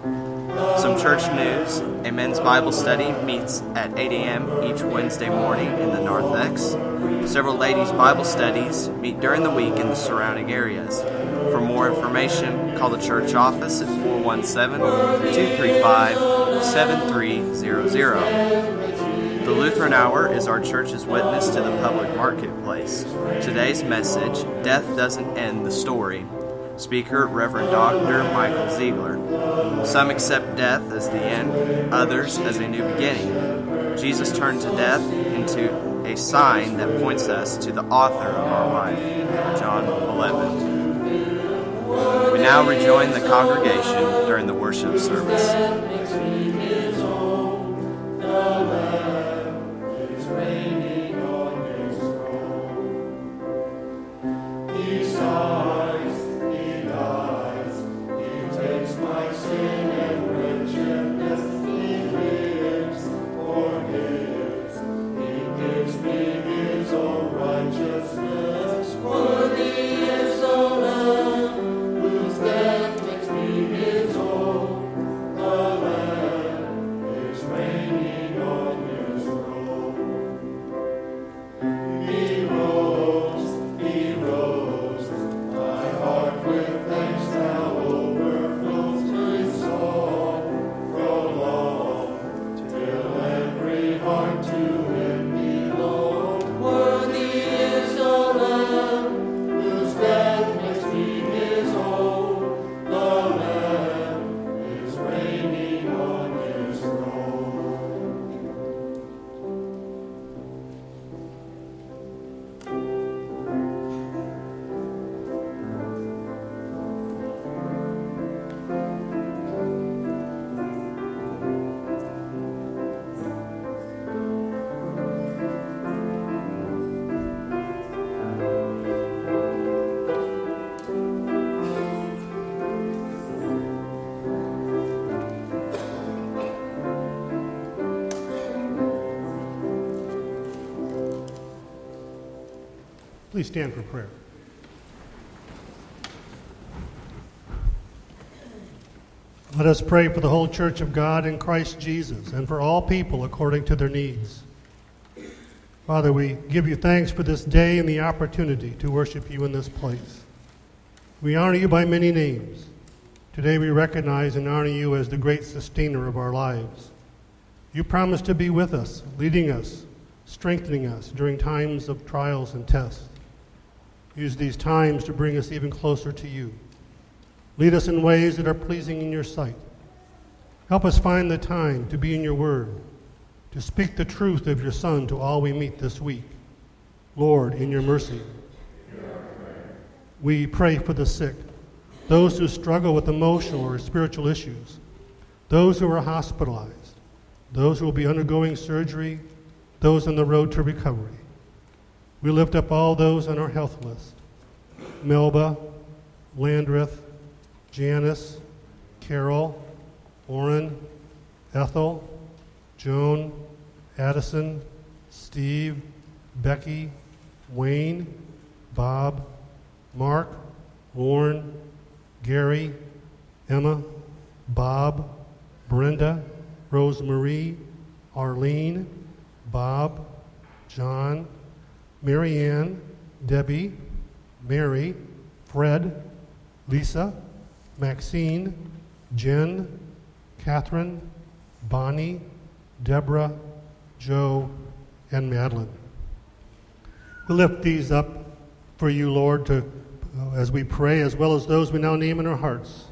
Some church news. A men's Bible study meets at 8 a.m. each Wednesday morning in the narthex. Several ladies' Bible studies meet during the week in the surrounding areas. For more information, call the church office at 417 235 7300. The Lutheran Hour is our church's witness to the public marketplace. Today's message Death Doesn't End the Story. Speaker Reverend Dr. Michael Zeigler. Some accept death as the end, others as a new beginning. Jesus turned to death into a sign that points us to the author of our life. John 11. We now rejoin the congregation during the worship service.
Please stand for prayer. Let us pray for the whole church of God in Christ Jesus and for all people according to their needs. Father, we give you thanks for this day and the opportunity to worship you in this place. We honor you by many names. Today we recognize and honor you as the great sustainer of our lives. You promise to be with us, leading us, strengthening us during times of trials and tests. Use these times to bring us even closer to you. Lead us in ways that are pleasing in your sight. Help us find the time to be in your word, to speak the truth of your Son to all we meet this week. Lord, in your mercy, we pray for the sick, those who struggle with emotional or spiritual issues, those who are hospitalized, those who will be undergoing surgery, those on the road to recovery. We lift up all those on our health list. Melba, Landreth, Janice, Carol, Orrin, Ethel, Joan, Addison, Steve, Becky, Wayne, Bob, Mark, Lauren, Gary, Emma, Bob, Brenda, Rosemarie, Arlene, Bob, John, Marianne, Debbie, Mary, Fred, Lisa, Maxine, Jen, Catherine, Bonnie, Deborah, Joe, and Madeline. We lift these up for you, Lord, to, as we pray, as well as those we now name in our hearts.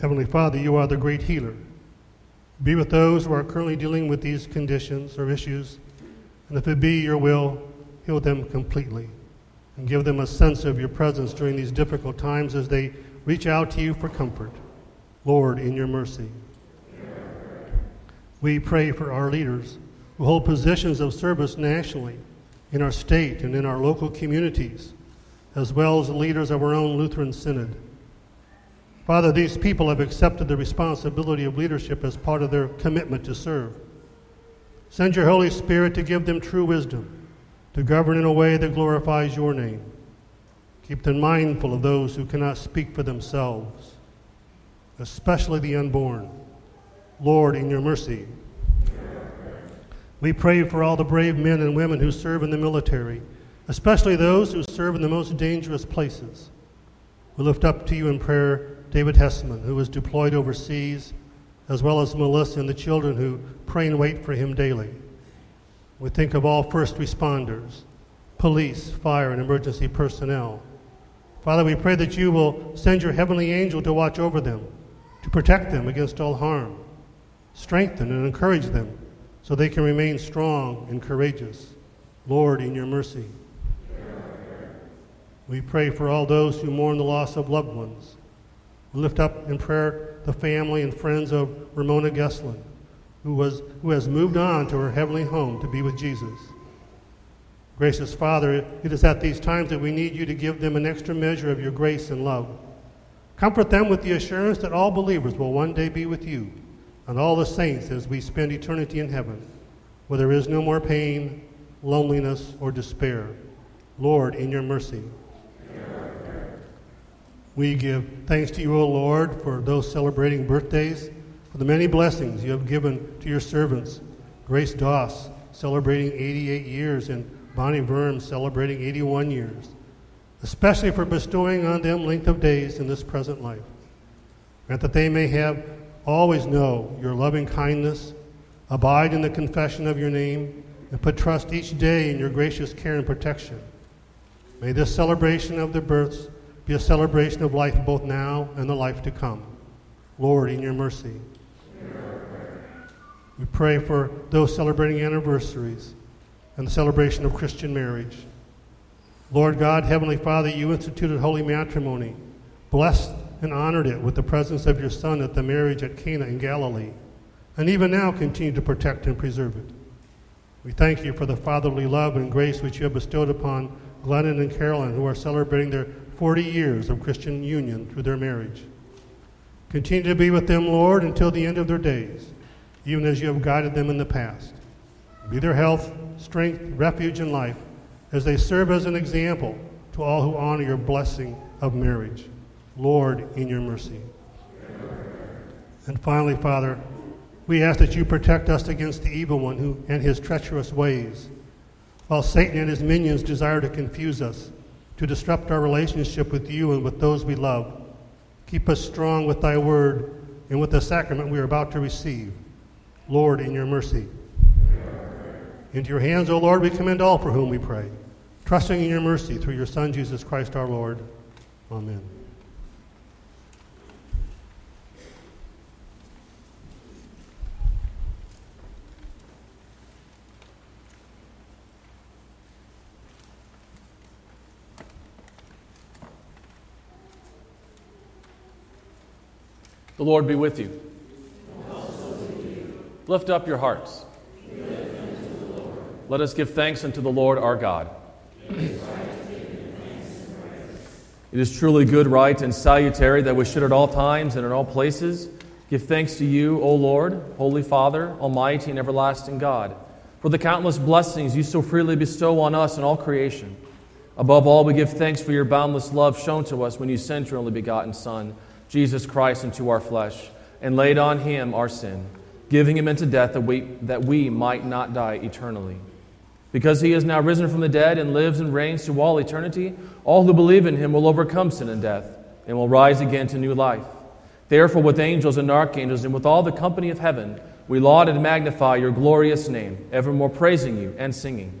Heavenly Father, you are the great healer. Be with those who are currently dealing with these conditions or issues, and if it be your will, heal them completely and give them a sense of your presence during these difficult times as they reach out to you for comfort. Lord, in your mercy. We pray for our leaders who hold positions of service nationally, in our state, and in our local communities, as well as the leaders of our own Lutheran Synod. Father, these people have accepted the responsibility of leadership as part of their commitment to serve. Send your Holy Spirit to give them true wisdom, to govern in a way that glorifies your name. Keep them mindful of those who cannot speak for themselves, especially the unborn. Lord, in your mercy. We pray for all the brave men and women who serve in the military, especially those who serve in the most dangerous places. We lift up to you in prayer David Hessman, who was deployed overseas, as well as Melissa and the children who pray and wait for him daily. We think of all first responders, police, fire, and emergency personnel. Father, we pray that you will send your heavenly angel to watch over them, to protect them against all harm, strengthen and encourage them so they can remain strong and courageous. Lord, in your mercy. We pray for all those who mourn the loss of loved ones. Lift up in prayer the family and friends of Ramona Gesslin, who, was, who has moved on to her heavenly home to be with Jesus. Gracious Father, it is at these times that we need you to give them an extra measure of your grace and love. Comfort them with the assurance that all believers will one day be with you and all the saints as we spend eternity in heaven, where there is no more pain, loneliness, or despair. Lord, in your mercy. We give thanks to you, O Lord, for those celebrating birthdays, for the many blessings you have given to your servants. Grace Doss celebrating 88 years, and Bonnie Verm celebrating 81 years, especially for bestowing on them length of days in this present life. Grant that they may have always know your loving kindness, abide in the confession of your name, and put trust each day in your gracious care and protection. May this celebration of their births be a celebration of life both now and the life to come. Lord, in your mercy. We pray for those celebrating anniversaries and the celebration of Christian marriage. Lord God, Heavenly Father, you instituted holy matrimony, blessed and honored it with the presence of your Son at the marriage at Cana in Galilee, and even now continue to protect and preserve it. We thank you for the fatherly love and grace which you have bestowed upon Glennon and Carolyn, who are celebrating their 40 years of Christian union through their marriage. Continue to be with them, Lord, until the end of their days, even as you have guided them in the past. Be their health, strength, refuge, and life as they serve as an example to all who honor your blessing of marriage. Lord, in your mercy. And finally, Father, We ask that you protect us against the evil one who, and his treacherous ways. While Satan and his minions desire to confuse us, to disrupt our relationship with you and with those we love, keep us strong with thy word and with the sacrament we are about to receive. Lord, in your mercy. Into your hands, O Lord, we commend all for whom we pray, trusting in your mercy through your Son, Jesus Christ our Lord. Amen.
The Lord be with you. Lift up your hearts. Let us give thanks unto the Lord our God. It is truly good, right, and salutary that we should at all times and in all places give thanks to you, O Lord, Holy Father, Almighty and everlasting God, for the countless blessings you so freely bestow on us and all creation. Above all, we give thanks for your boundless love shown to us when you sent your only begotten Son, Jesus Christ, into our flesh, and laid on him our sin, giving him into death that we, that we might not die eternally. Because he is now risen from the dead and lives and reigns to all eternity, all who believe in him will overcome sin and death and will rise again to new life. Therefore, with angels and archangels and with all the company of heaven, we laud and magnify your glorious name, evermore praising you and singing.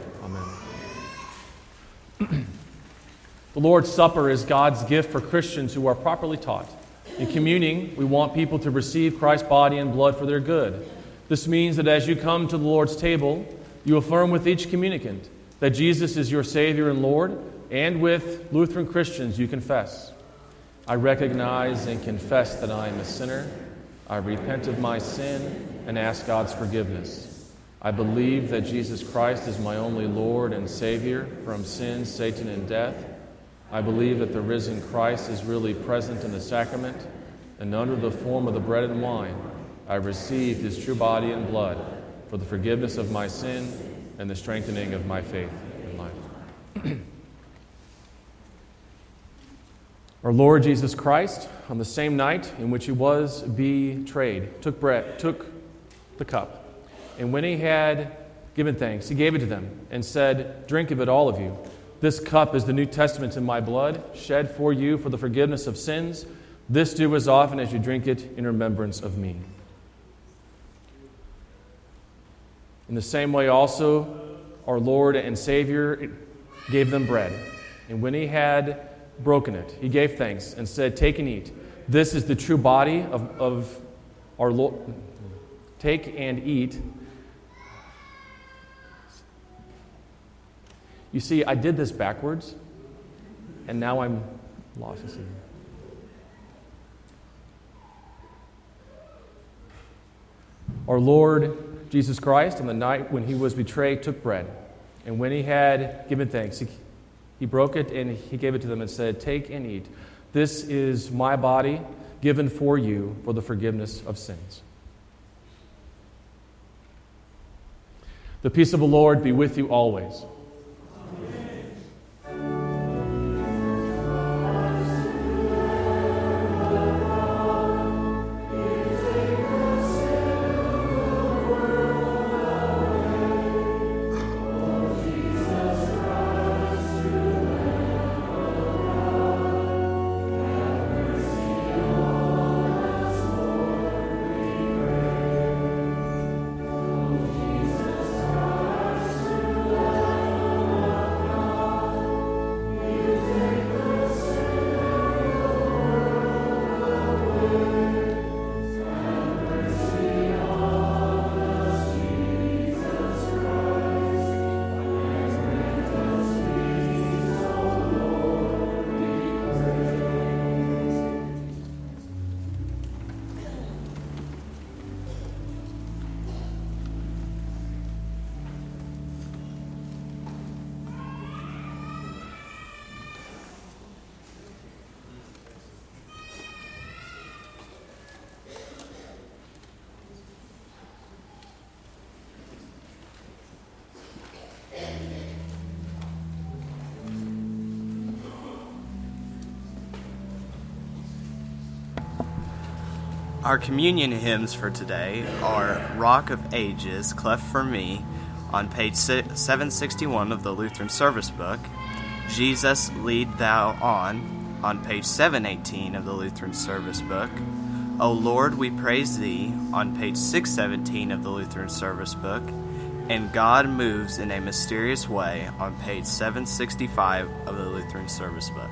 The Lord's Supper is God's gift for Christians who are properly taught. In communing, we want people to receive Christ's body and blood for their good. This means that as you come to the Lord's table, you affirm with each communicant that Jesus is your Savior and Lord, and with Lutheran Christians, you confess I recognize and confess that I am a sinner. I repent of my sin and ask God's forgiveness. I believe that Jesus Christ is my only Lord and Savior from sin, Satan, and death. I believe that the risen Christ is really present in the sacrament, and under the form of the bread and wine, I received his true body and blood for the forgiveness of my sin and the strengthening of my faith and life. Our Lord Jesus Christ, on the same night in which he was betrayed, took bread, took the cup. And when he had given thanks, he gave it to them and said, Drink of it, all of you. This cup is the New Testament in my blood, shed for you for the forgiveness of sins. This do as often as you drink it in remembrance of me. In the same way, also, our Lord and Savior gave them bread. And when he had broken it, he gave thanks and said, Take and eat. This is the true body of, of our Lord. Take and eat. You see, I did this backwards, and now I'm lost. See. Our Lord Jesus Christ, on the night when he was betrayed, took bread. And when he had given thanks, he, he broke it and he gave it to them and said, Take and eat. This is my body given for you for the forgiveness of sins. The peace of the Lord be with you always.
Our communion hymns for today are Rock of Ages, Cleft for Me, on page 761 of the Lutheran Service Book, Jesus, Lead Thou On, on page 718 of the Lutheran Service Book, O Lord, we praise Thee, on page 617 of the Lutheran Service Book, and God Moves in a Mysterious Way, on page 765 of the Lutheran Service Book.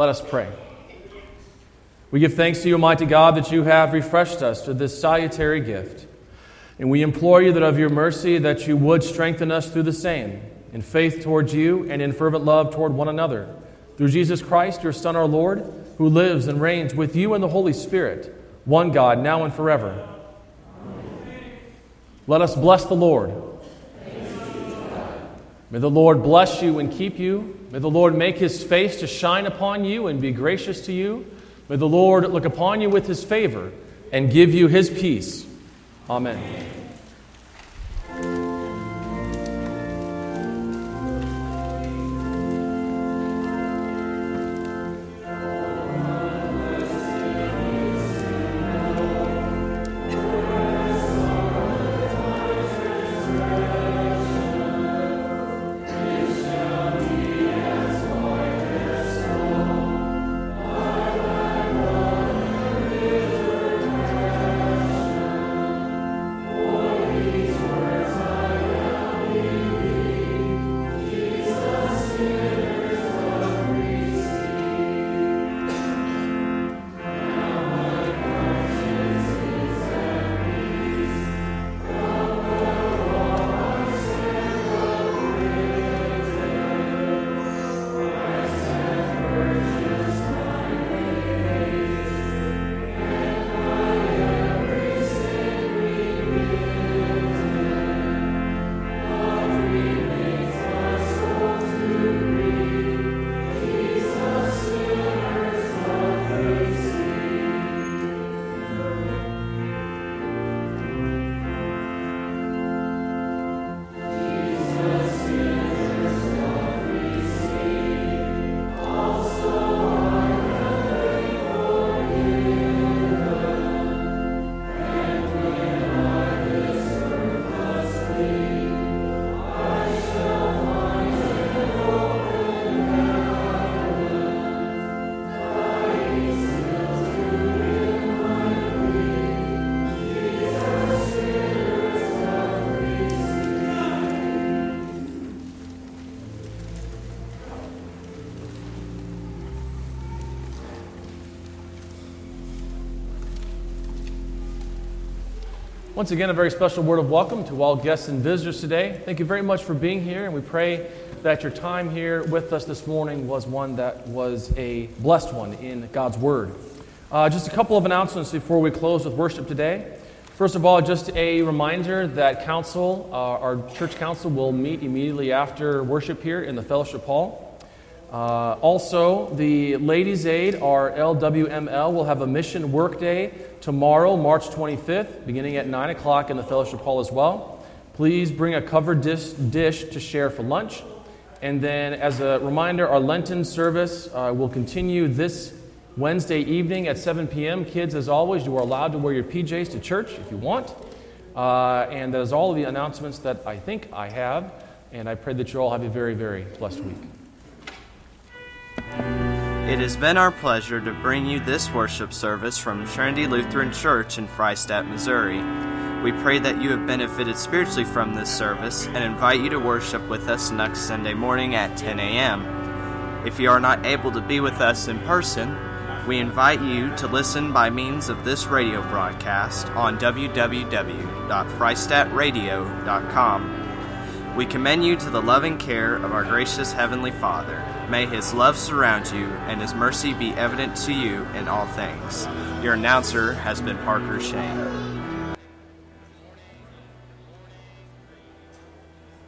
Let us pray. We give thanks to you, Almighty God, that you have refreshed us to this salutary gift. And we implore you that of your mercy that you would strengthen us through the same, in faith towards you and in fervent love toward one another. Through Jesus Christ, your Son, our Lord, who lives and reigns with you in the Holy Spirit, one God, now and forever. Let us bless the Lord. May the Lord bless you and keep you. May the Lord make his face to shine upon you and be gracious to you. May the Lord look upon you with his favor and give you his peace. Amen. Once again, a very special word of welcome to all guests and visitors today. Thank you very much for being here, and we pray that your time here with us this morning was one that was a blessed one in God's Word. Uh, just a couple of announcements before we close with worship today. First of all, just a reminder that council, uh, our church council, will meet immediately after worship here in the fellowship hall. Uh, also, the Ladies' Aid, our LWML, will have a mission workday tomorrow, March 25th, beginning at 9 o'clock in the fellowship hall as well. Please bring a covered dish, dish to share for lunch. And then, as a reminder, our Lenten service uh, will continue this Wednesday evening at 7 p.m. Kids, as always, you are allowed to wear your PJs to church if you want. Uh, and that is all of the announcements that I think I have. And I pray that you all have a very, very blessed week.
It has been our pleasure to bring you this worship service from Trinity Lutheran Church in Freistatt, Missouri. We pray that you have benefited spiritually from this service and invite you to worship with us next Sunday morning at 10 a.m. If you are not able to be with us in person, we invite you to listen by means of this radio broadcast on www.freistattradio.com. We commend you to the loving care of our gracious Heavenly Father. May His love surround you and His mercy be evident to you in all things. Your announcer has been Parker Shane.